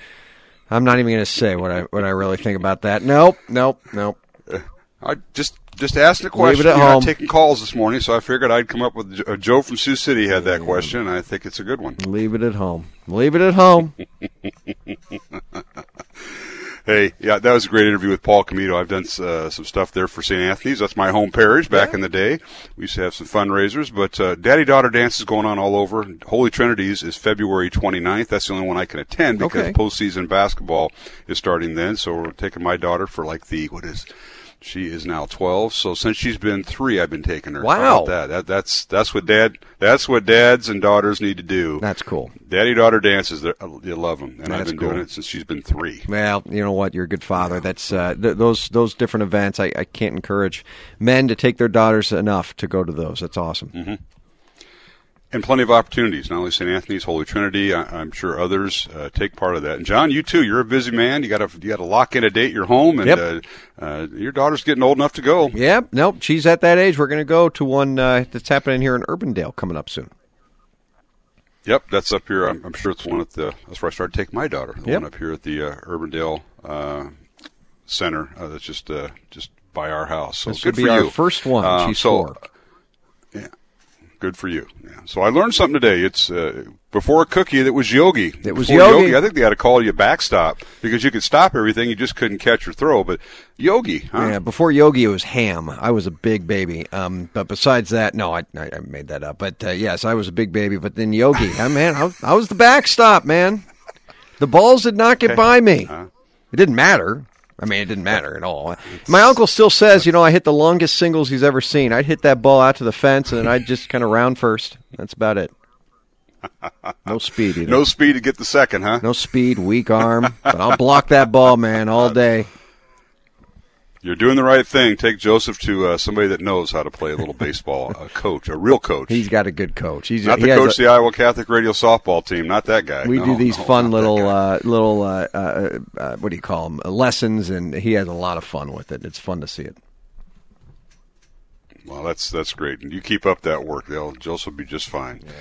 I'm not even going to say what I what I really think about that. Nope, nope, nope. I just just asking a question. Leave it at home. taking calls this morning, so I figured I'd come up with uh, Joe from Sioux City had that question, and I think it's a good one. Leave it at home. Leave it at home. Hey, yeah, that was a great interview with Paul Comito. I've done uh, some stuff there for St. Anthony's. That's my home parish back yeah. in the day. We used to have some fundraisers, but uh, Daddy Daughter Dance is going on all over. Holy Trinities is February 29th. That's the only one I can attend because okay. postseason basketball is starting then. So we're taking my daughter for like the, what is she is now 12. So since she's been three, I've been taking her. Wow. That? that? that's that's what dad that's what dads and daughters need to do. That's cool. Daddy daughter dances. You love them, and that's I've been cool. doing it since she's been three. Well, you know what? You're a good father. That's uh, th- those those different events. I, I can't encourage men to take their daughters enough to go to those. That's awesome. Mm-hmm and plenty of opportunities. Not only St. Anthony's, Holy Trinity. I, am sure others uh, take part of that. And John, you too. You're a busy man. You got to you got to lock in a date. You're home, and yep. uh, uh, your daughter's getting old enough to go. Yep. Nope. She's at that age. We're going to go to one uh, that's happening here in Urbandale coming up soon. Yep, that's up here. I'm, I'm, sure it's one at the. That's where I started taking my daughter. The yep. one up here at the uh, Urbandale uh, Center. that's just just by our house. So this good be for our you. First one. She's so, four. Good for you. Yeah. So I learned something today. It's uh, before a cookie that was yogi. It was yogi. yogi. I think they had to call you backstop because you could stop everything. You just couldn't catch or throw. But yogi, huh? Yeah. Before yogi, it was ham. I was a big baby. Um, but besides that, no, I, I made that up. But uh, yes, I was a big baby. But then yogi, oh, man, I, I was the backstop, man. The balls did not get by me. It didn't matter. I mean, it didn't matter at all. My uncle still says, you know, I hit the longest singles he's ever seen. I'd hit that ball out to the fence, and then I'd just kind of round first. That's about it. No speed either. No speed to get the second, huh? No speed, weak arm. but I'll block that ball, man, all day. You're doing the right thing. Take Joseph to uh, somebody that knows how to play a little baseball, a coach, a real coach. He's got a good coach. He's not he the coach a, of the Iowa Catholic Radio softball team. Not that guy. We no, do these no, fun little uh, little uh, uh, uh, what do you call them lessons, and he has a lot of fun with it. It's fun to see it. Well, that's that's great. And you keep up that work, they'll Joseph will be just fine. Yeah.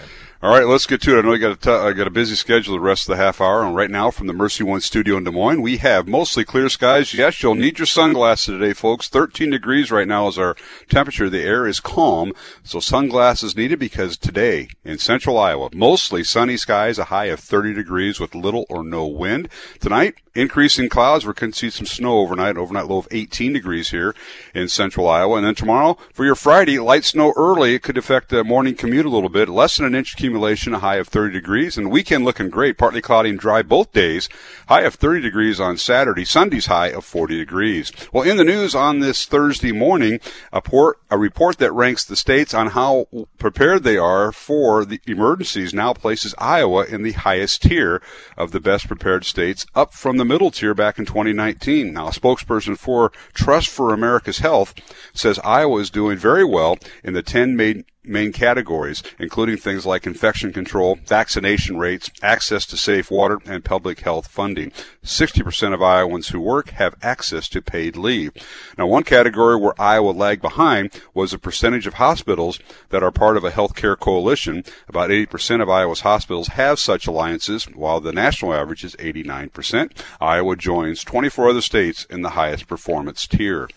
All right, let's get to it. I know you got a t- I got a busy schedule the rest of the half hour, and right now from the Mercy One studio in Des Moines, we have mostly clear skies. Yes, you'll need your sunglasses today, folks. 13 degrees right now is our temperature. The air is calm, so sunglasses needed because today in central Iowa, mostly sunny skies, a high of 30 degrees with little or no wind. Tonight, increasing clouds. We're going to see some snow overnight, overnight low of 18 degrees here in central Iowa. And then tomorrow, for your Friday, light snow early. It could affect the morning commute a little bit. Less than an inch a high of 30 degrees. And weekend looking great. Partly cloudy and dry both days. High of 30 degrees on Saturday. Sunday's high of 40 degrees. Well, in the news on this Thursday morning, a, port, a report that ranks the states on how prepared they are for the emergencies now places Iowa in the highest tier of the best prepared states, up from the middle tier back in 2019. Now, a spokesperson for Trust for America's Health says Iowa is doing very well in the 10 main main categories, including things like infection control, vaccination rates, access to safe water, and public health funding. 60% of Iowans who work have access to paid leave. Now, one category where Iowa lagged behind was the percentage of hospitals that are part of a healthcare coalition. About 80% of Iowa's hospitals have such alliances, while the national average is 89%. Iowa joins 24 other states in the highest performance tier.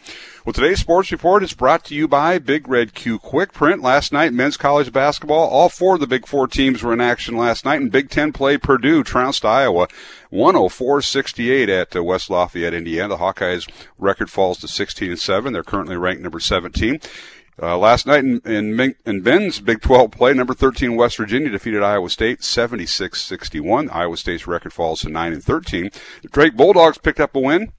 Well, today's sports report is brought to you by Big Red Q Quick Print. Last night, men's college basketball, all four of the Big Four teams were in action last night, and Big Ten play Purdue trounced Iowa 104-68 at uh, West Lafayette, Indiana. The Hawkeyes record falls to 16 and 7. They're currently ranked number 17. Uh, last night in, in, in Ben's Big 12 play, number 13 West Virginia defeated Iowa State 76-61. Iowa State's record falls to 9 and 13. The Drake Bulldogs picked up a win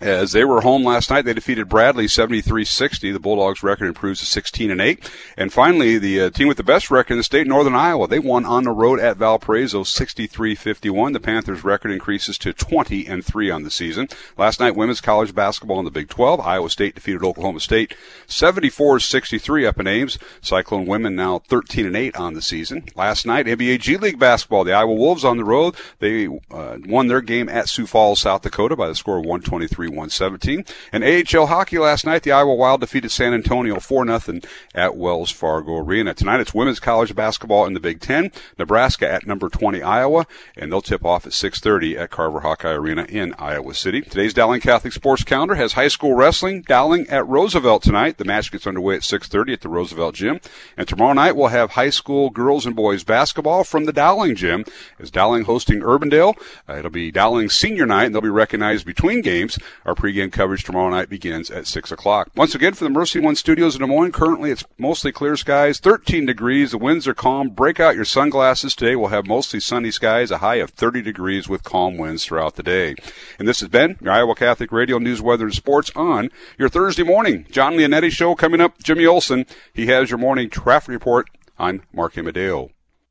as they were home last night, they defeated Bradley 73-60. The Bulldogs' record improves to 16 and 8. And finally, the uh, team with the best record in the state, Northern Iowa, they won on the road at Valparaiso 63-51. The Panthers' record increases to 20 and 3 on the season. Last night, women's college basketball in the Big 12. Iowa State defeated Oklahoma State 74-63 up in Ames. Cyclone women now 13 and 8 on the season. Last night, NBA G League basketball, the Iowa Wolves on the road. They uh, won their game at Sioux Falls, South Dakota by the score of 123 117. And AHL hockey last night, the Iowa Wild defeated San Antonio 4 0 at Wells Fargo Arena. Tonight it's women's college basketball in the Big Ten. Nebraska at number 20 Iowa, and they'll tip off at 6:30 at Carver Hawkeye Arena in Iowa City. Today's Dowling Catholic Sports Calendar has high school wrestling Dowling at Roosevelt tonight. The match gets underway at 6:30 at the Roosevelt Gym, and tomorrow night we'll have high school girls and boys basketball from the Dowling Gym as Dowling hosting Urbandale. Uh, it'll be Dowling Senior Night, and they'll be recognized between games. Our pregame coverage tomorrow night begins at 6 o'clock. Once again, for the Mercy One Studios in Des Moines, currently it's mostly clear skies, 13 degrees. The winds are calm. Break out your sunglasses today. We'll have mostly sunny skies, a high of 30 degrees with calm winds throughout the day. And this has been your Iowa Catholic Radio News, Weather, and Sports on your Thursday morning. John Leonetti Show coming up. Jimmy Olson, he has your morning traffic report. I'm Mark Amadeo.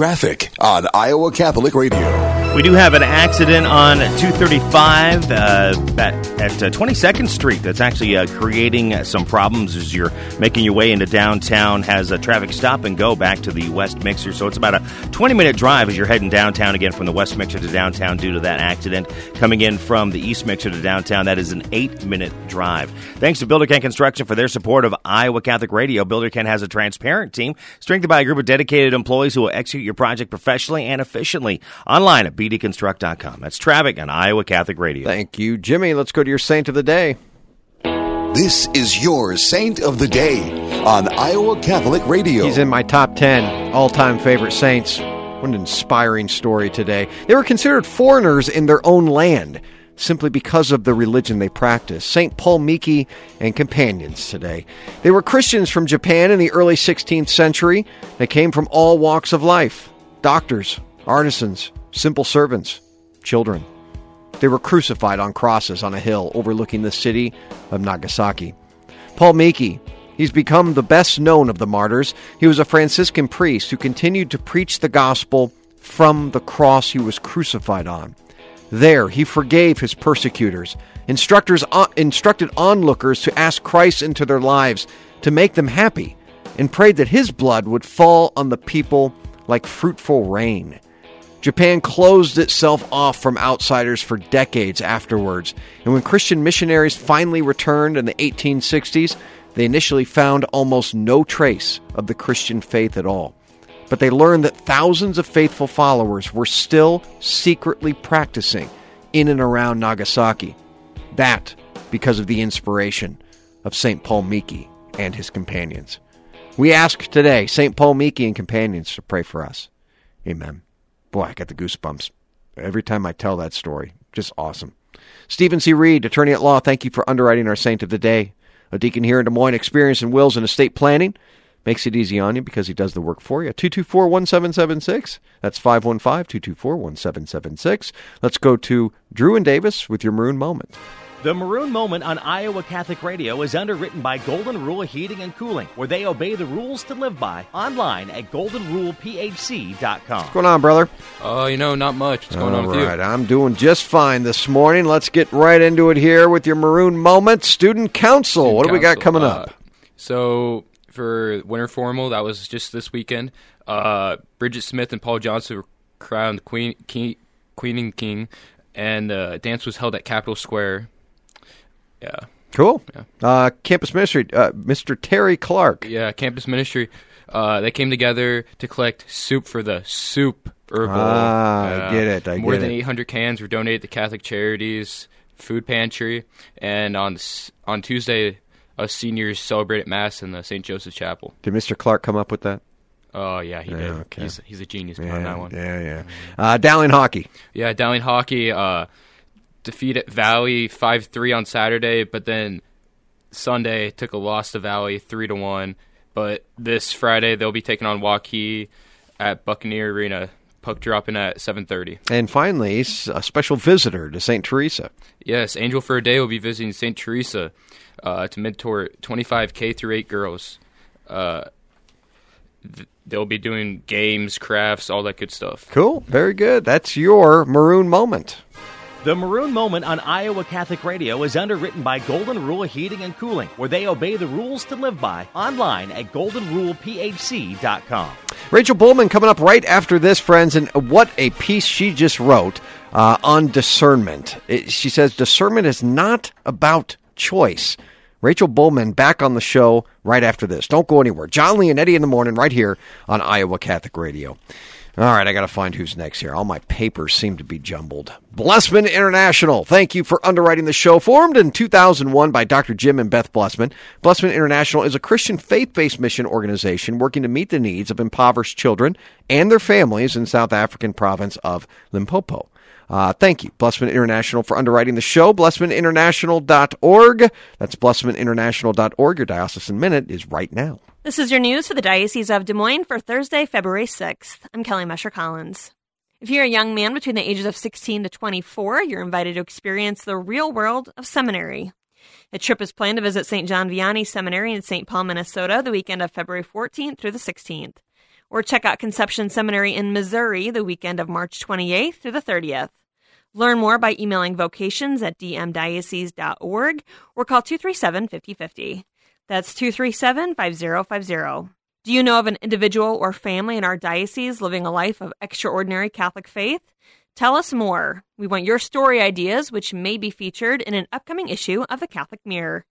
Traffic on Iowa Catholic Radio. We do have an accident on 235 uh, at, at uh, 22nd Street that's actually uh, creating uh, some problems as you're making your way into downtown. Has a traffic stop and go back to the West Mixer. So it's about a 20 minute drive as you're heading downtown again from the West Mixer to downtown due to that accident. Coming in from the East Mixer to downtown, that is an eight minute drive. Thanks to Builder Ken Construction for their support of Iowa Catholic Radio. Builder Ken has a transparent team strengthened by a group of dedicated employees who will execute your project professionally and efficiently. Online at bdconstruct.com. That's traffic on Iowa Catholic Radio. Thank you, Jimmy. Let's go to your saint of the day. This is your Saint of the Day on Iowa Catholic Radio. He's in my top 10 all time favorite saints. What an inspiring story today. They were considered foreigners in their own land simply because of the religion they practiced. St. Paul Miki and companions today. They were Christians from Japan in the early 16th century. They came from all walks of life doctors, artisans, simple servants, children. They were crucified on crosses on a hill overlooking the city of Nagasaki. Paul Miki, he's become the best known of the martyrs. He was a Franciscan priest who continued to preach the gospel from the cross he was crucified on. There, he forgave his persecutors, instructors, instructed onlookers to ask Christ into their lives to make them happy, and prayed that his blood would fall on the people like fruitful rain. Japan closed itself off from outsiders for decades afterwards, and when Christian missionaries finally returned in the 1860s, they initially found almost no trace of the Christian faith at all. But they learned that thousands of faithful followers were still secretly practicing in and around Nagasaki. That because of the inspiration of St. Paul Miki and his companions. We ask today, St. Paul Miki and companions, to pray for us. Amen. Boy, I got the goosebumps every time I tell that story. Just awesome. Stephen C. Reed, attorney at law, thank you for underwriting our saint of the day. A deacon here in Des Moines, experience in wills and estate planning. Makes it easy on you because he does the work for you. 224 1776. That's 515 224 1776. Let's go to Drew and Davis with your maroon moment. The Maroon Moment on Iowa Catholic Radio is underwritten by Golden Rule Heating and Cooling, where they obey the rules to live by. Online at goldenrulephc.com. What's going on, brother? Oh, uh, you know, not much. What's going All on with right, you? I'm doing just fine this morning. Let's get right into it here with your Maroon Moment. Student Council. Student what do we got Council, coming uh, up? So for winter formal, that was just this weekend. Uh, Bridget Smith and Paul Johnson were crowned queen, king, queen and king, and uh, dance was held at Capitol Square. Yeah, Cool. Uh, campus ministry, uh, Mr. Terry Clark. yeah. Campus ministry. Uh, they came together to collect soup for the soup herbal. Ah, I get it, I more get than it. 800 cans were donated to Catholic charities, food pantry, and on on Tuesday, us seniors celebrated mass in the St. Joseph Chapel. Did Mr. Clark come up with that? Oh yeah, he Yeah, did. okay. He's he's a genius behind Yeah, that one. yeah, yeah. Uh, Dowling Hockey. Yeah, Dowling Hockey uh, defeated Valley five three on Saturday, but then Sunday took a loss to Valley three to one. But this Friday they'll be taking on Waukee at Buccaneer Arena puck dropping at 7:30. And finally, a special visitor to St. Teresa. Yes, Angel for a Day will be visiting St. Teresa uh, to mentor 25 K through 8 girls. Uh, th- they'll be doing games, crafts, all that good stuff. Cool. Very good. That's your maroon moment. The Maroon Moment on Iowa Catholic Radio is underwritten by Golden Rule Heating and Cooling, where they obey the rules to live by. Online at goldenrulephc.com. Rachel Bulman coming up right after this, friends, and what a piece she just wrote uh, on discernment. It, she says discernment is not about choice. Rachel Bulman back on the show right after this. Don't go anywhere. John Leonetti in the morning right here on Iowa Catholic Radio. All right, I got to find who's next here. All my papers seem to be jumbled. Blessman International. Thank you for underwriting the show. Formed in 2001 by Dr. Jim and Beth Blessman, Blessman International is a Christian faith-based mission organization working to meet the needs of impoverished children and their families in South African province of Limpopo. Uh, thank you, Blessman International, for underwriting the show. BlessmanInternational.org. That's BlessmanInternational.org. Your Diocesan Minute is right now. This is your news for the Diocese of Des Moines for Thursday, February 6th. I'm Kelly Mescher Collins. If you're a young man between the ages of 16 to 24, you're invited to experience the real world of seminary. A trip is planned to visit St. John Vianney Seminary in St. Paul, Minnesota, the weekend of February 14th through the 16th. Or check out Conception Seminary in Missouri the weekend of March 28th through the 30th. Learn more by emailing vocations at dmdiocese.org or call 237 5050. That's 237 5050. Do you know of an individual or family in our diocese living a life of extraordinary Catholic faith? Tell us more. We want your story ideas, which may be featured in an upcoming issue of the Catholic Mirror.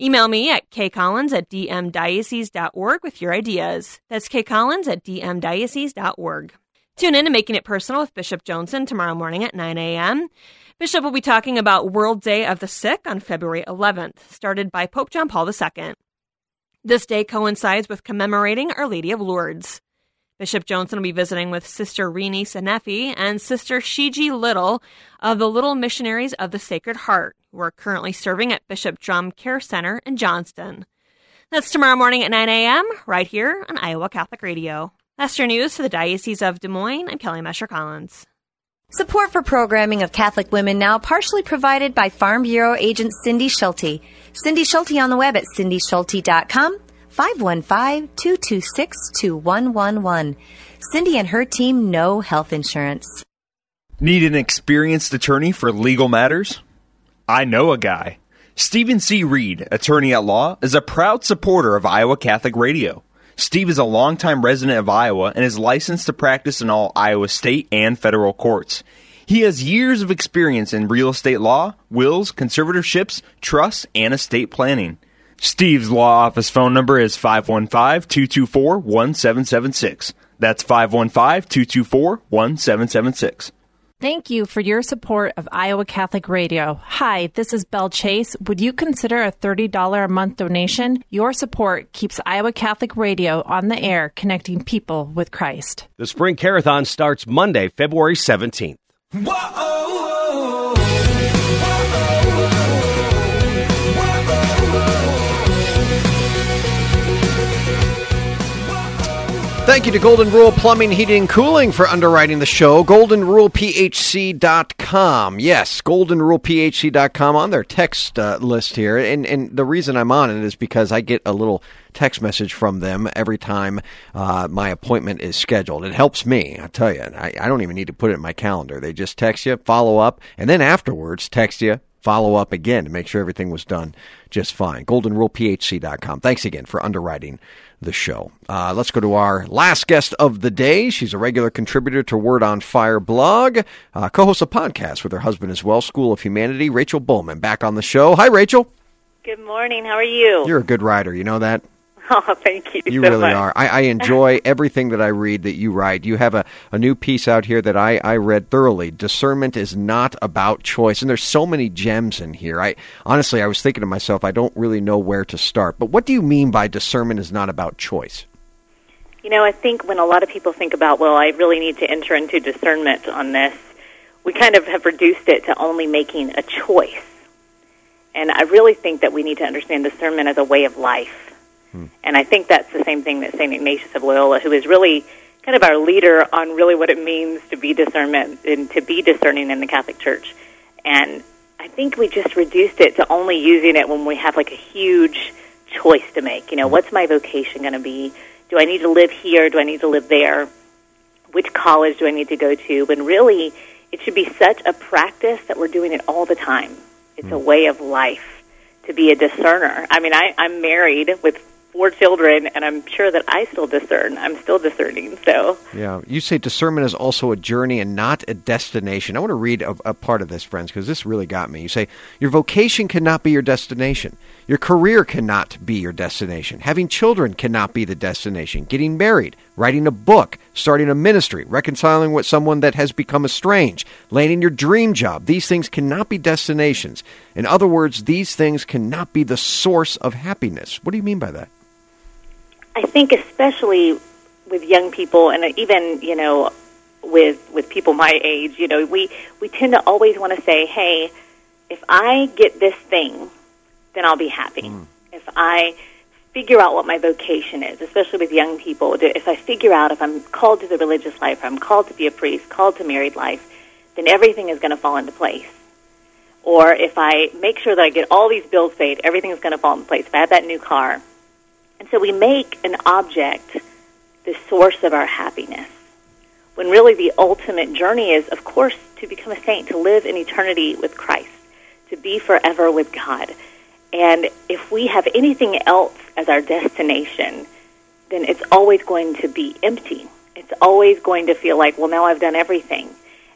Email me at kcollins at dmdiocese.org with your ideas. That's kcollins at dmdiocese.org. Tune in to Making It Personal with Bishop Johnson tomorrow morning at 9 a.m. Bishop will be talking about World Day of the Sick on February 11th, started by Pope John Paul II. This day coincides with commemorating Our Lady of Lourdes. Bishop Johnson will be visiting with Sister Rini Sanefi and Sister Shiji Little of the Little Missionaries of the Sacred Heart, who are currently serving at Bishop Drumm Care Center in Johnston. That's tomorrow morning at 9 a.m., right here on Iowa Catholic Radio. That's your news for the Diocese of Des Moines. I'm Kelly Mescher Collins. Support for programming of Catholic Women Now partially provided by Farm Bureau agent Cindy Schulte. Cindy Schulte on the web at cindyschulte.com, 515-226-2111. Cindy and her team know health insurance. Need an experienced attorney for legal matters? I know a guy. Stephen C. Reed, attorney at law, is a proud supporter of Iowa Catholic Radio. Steve is a longtime resident of Iowa and is licensed to practice in all Iowa state and federal courts. He has years of experience in real estate law, wills, conservatorships, trusts, and estate planning. Steve's law office phone number is 515 224 1776. That's 515 224 1776. Thank you for your support of Iowa Catholic Radio. Hi, this is Belle Chase. Would you consider a $30 a month donation? Your support keeps Iowa Catholic Radio on the air, connecting people with Christ. The Spring Carathon starts Monday, February 17th. Thank you to Golden Rule Plumbing, Heating, and Cooling for underwriting the show. GoldenRulePHC.com. Yes, GoldenRulePHC.com on their text uh, list here. And, and the reason I'm on it is because I get a little text message from them every time uh, my appointment is scheduled. It helps me, I tell you. I, I don't even need to put it in my calendar. They just text you, follow up, and then afterwards text you, follow up again to make sure everything was done just fine. GoldenRulePHC.com. Thanks again for underwriting the show. Uh, let's go to our last guest of the day. She's a regular contributor to Word on Fire blog, uh, co-hosts a podcast with her husband as well, School of Humanity. Rachel Bulman back on the show. Hi, Rachel. Good morning. How are you? You're a good writer. You know that. Oh, thank you. You so really much. are. I, I enjoy everything that I read that you write. You have a, a new piece out here that I, I read thoroughly. Discernment is not about choice. And there's so many gems in here. I honestly I was thinking to myself, I don't really know where to start. But what do you mean by discernment is not about choice? You know, I think when a lot of people think about, well, I really need to enter into discernment on this, we kind of have reduced it to only making a choice. And I really think that we need to understand discernment as a way of life. And I think that's the same thing that St. Ignatius of Loyola, who is really kind of our leader on really what it means to be discernment and to be discerning in the Catholic Church. And I think we just reduced it to only using it when we have like a huge choice to make. You know, what's my vocation going to be? Do I need to live here? Do I need to live there? Which college do I need to go to? When really, it should be such a practice that we're doing it all the time. It's a hmm. way of life to be a discerner. I mean, I, I'm married with four children, and I'm sure that I still discern. I'm still discerning. So, Yeah, you say discernment is also a journey and not a destination. I want to read a, a part of this, friends, because this really got me. You say, Your vocation cannot be your destination. Your career cannot be your destination. Having children cannot be the destination. Getting married, writing a book, starting a ministry, reconciling with someone that has become estranged, landing your dream job. These things cannot be destinations. In other words, these things cannot be the source of happiness. What do you mean by that? I think especially with young people, and even you know, with with people my age, you know, we we tend to always want to say, "Hey, if I get this thing, then I'll be happy." Hmm. If I figure out what my vocation is, especially with young people, if I figure out if I'm called to the religious life, or I'm called to be a priest, called to married life, then everything is going to fall into place. Or if I make sure that I get all these bills paid, everything's going to fall into place. If I have that new car. And so we make an object the source of our happiness. When really the ultimate journey is, of course, to become a saint, to live in eternity with Christ, to be forever with God. And if we have anything else as our destination, then it's always going to be empty. It's always going to feel like, well, now I've done everything.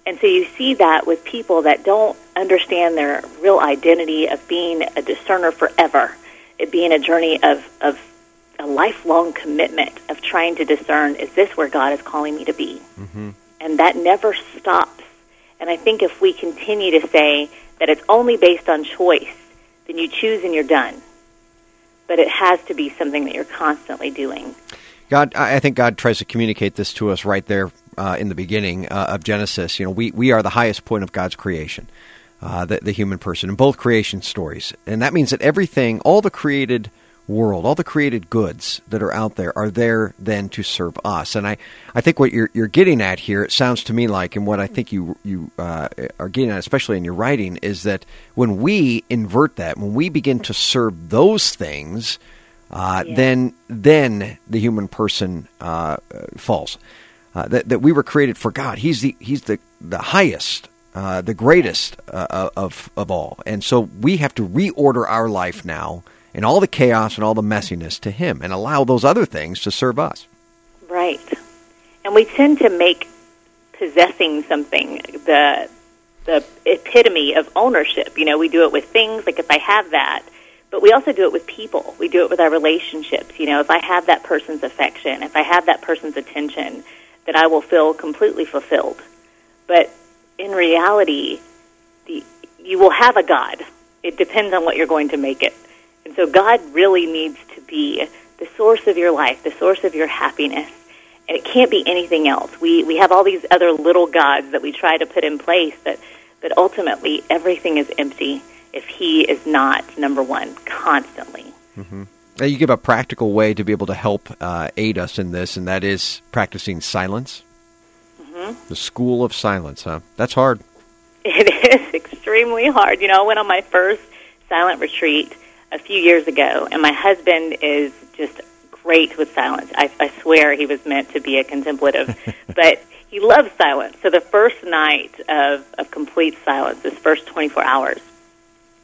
And so you see that with people that don't understand their real identity of being a discerner forever, it being a journey of, of a lifelong commitment of trying to discern, is this where God is calling me to be? Mm-hmm. And that never stops. And I think if we continue to say that it's only based on choice, then you choose and you're done. But it has to be something that you're constantly doing. God, I think God tries to communicate this to us right there uh, in the beginning uh, of Genesis. You know, we, we are the highest point of God's creation, uh, the, the human person, in both creation stories. And that means that everything, all the created world, all the created goods that are out there are there then to serve us. And I, I think what you're, you're getting at here, it sounds to me like, and what I think you, you uh, are getting at, especially in your writing, is that when we invert that, when we begin to serve those things, uh, then then the human person uh, falls. Uh, that that we were created for God. He's the he's the the highest, uh, the greatest uh, of of all, and so we have to reorder our life now and all the chaos and all the messiness to Him, and allow those other things to serve us. Right. And we tend to make possessing something the the epitome of ownership. You know, we do it with things like if I have that, but we also do it with people. We do it with our relationships. You know, if I have that person's affection, if I have that person's attention, then I will feel completely fulfilled. But in reality, the, you will have a God. It depends on what you're going to make it. And so God really needs to be the source of your life, the source of your happiness. And it can't be anything else. We, we have all these other little gods that we try to put in place, but, but ultimately everything is empty if He is not number one constantly. Mm-hmm. Now, you give a practical way to be able to help uh, aid us in this, and that is practicing silence. hmm The school of silence, huh? That's hard. It is extremely hard. You know, I went on my first silent retreat a few years ago, and my husband is just great with silence. I, I swear he was meant to be a contemplative, but he loves silence. So the first night of, of complete silence, this first 24 hours,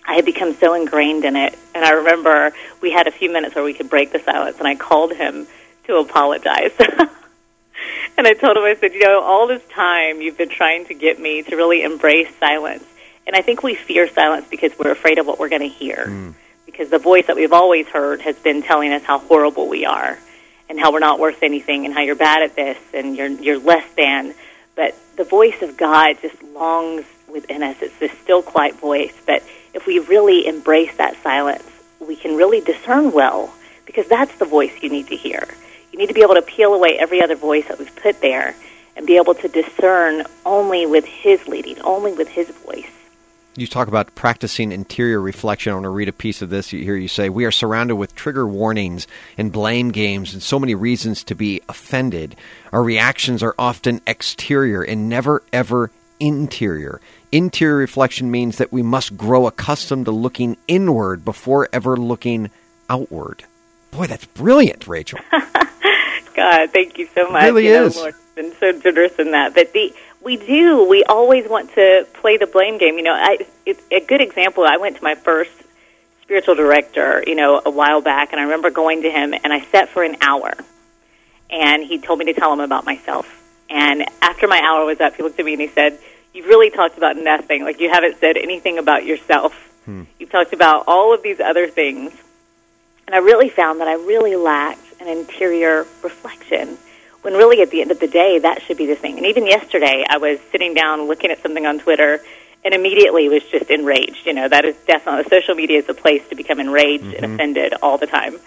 I had become so ingrained in it. And I remember we had a few minutes where we could break the silence, and I called him to apologize. and I told him, I said, you know, all this time you've been trying to get me to really embrace silence. And I think we fear silence because we're afraid of what we're going to hear. Hmm. Because the voice that we've always heard has been telling us how horrible we are and how we're not worth anything and how you're bad at this and you're, you're less than. But the voice of God just longs within us. It's this still, quiet voice. But if we really embrace that silence, we can really discern well because that's the voice you need to hear. You need to be able to peel away every other voice that we've put there and be able to discern only with His leading, only with His voice. You talk about practicing interior reflection. I want to read a piece of this. Here you say, We are surrounded with trigger warnings and blame games and so many reasons to be offended. Our reactions are often exterior and never, ever interior. Interior reflection means that we must grow accustomed to looking inward before ever looking outward. Boy, that's brilliant, Rachel. God, thank you so much. It really you know, is. Lord's been so generous in that. But the we do. We always want to play the blame game. You know, I, it, a good example. I went to my first spiritual director, you know, a while back, and I remember going to him, and I sat for an hour, and he told me to tell him about myself. And after my hour was up, he looked at me and he said, "You've really talked about nothing. Like you haven't said anything about yourself. Hmm. You've talked about all of these other things." And I really found that I really lacked an interior reflection when really at the end of the day that should be the thing. And even yesterday I was sitting down looking at something on Twitter and immediately was just enraged. You know, that is definitely social media is a place to become enraged and mm-hmm. offended all the time.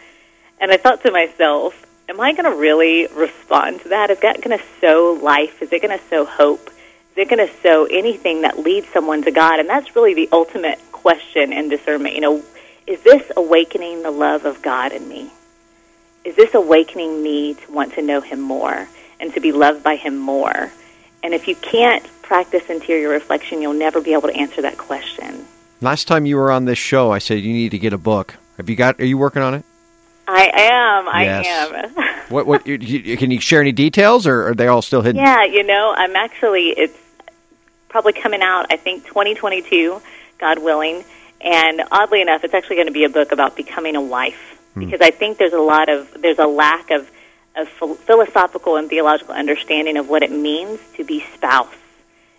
And I thought to myself, am I going to really respond to that? Is that going to sow life? Is it going to sow hope? Is it going to sow anything that leads someone to God? And that's really the ultimate question in discernment. You know, is this awakening the love of God in me? Is this awakening me to want to know Him more and to be loved by Him more? And if you can't practice interior reflection, you'll never be able to answer that question. Last time you were on this show, I said you need to get a book. Have you got? Are you working on it? I am. I Yes. am. What? What? You, you, can you share any details, or are they all still hidden? Yeah, you know, I'm actually, it's probably coming out, I think, 2022, God willing. And oddly enough, it's actually going to be a book about becoming a wife. Hmm. Because I think there's a lot of, there's a lack of, of phil- philosophical and theological understanding of what it means to be spouse,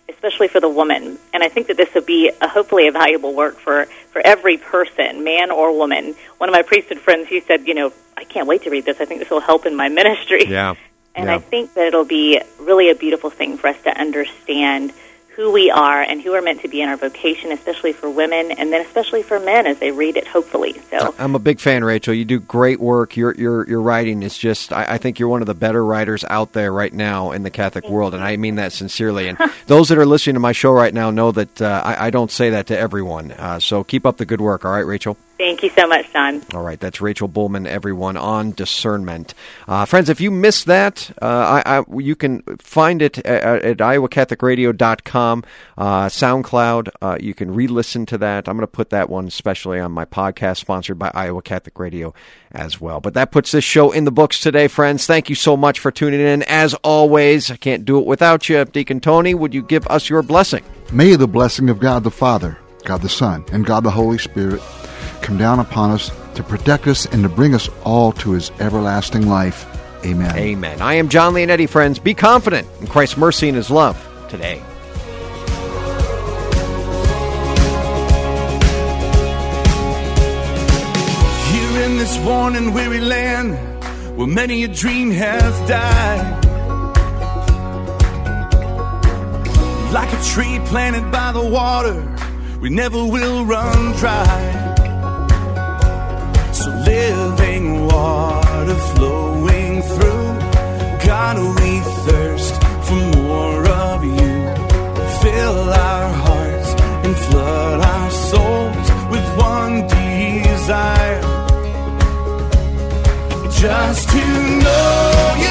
especially for the woman. And I think that this would be a, hopefully a valuable work for, for every person, man or woman. One of my priesthood friends, he said, you know, I can't wait to read this. I think this will help in my ministry. Yeah. And yeah. I think that it'll be really a beautiful thing for us to understand who we are and who we're meant to be in our vocation, especially for women, and then especially for men as they read it, hopefully. So, I'm a big fan, Rachel. You do great work. Your your your writing is just. I, I think you're one of the better writers out there right now in the Catholic world, and I mean that sincerely. And those that are listening to my show right now know that uh, I, I don't say that to everyone. Uh, so keep up the good work. All right, Rachel. Thank you so much, Don. All right, that's Rachel Bulman, everyone on discernment. Uh, friends, if you missed that, uh, I, I, you can find it at, at iowacatholicradio.com, uh, SoundCloud. Uh, you can re listen to that. I'm going to put that one especially on my podcast sponsored by Iowa Catholic Radio as well. But that puts this show in the books today, friends. Thank you so much for tuning in. As always, I can't do it without you. Deacon Tony, would you give us your blessing? May the blessing of God the Father, God the Son, and God the Holy Spirit come down upon us to protect us and to bring us all to his everlasting life. Amen. Amen. I am John Leonetti, friends. Be confident in Christ's mercy and his love today. Here in this worn and weary land where many a dream has died. Like a tree planted by the water, we never will run dry. Living water flowing through, God, we thirst for more of you. Fill our hearts and flood our souls with one desire. Just to know you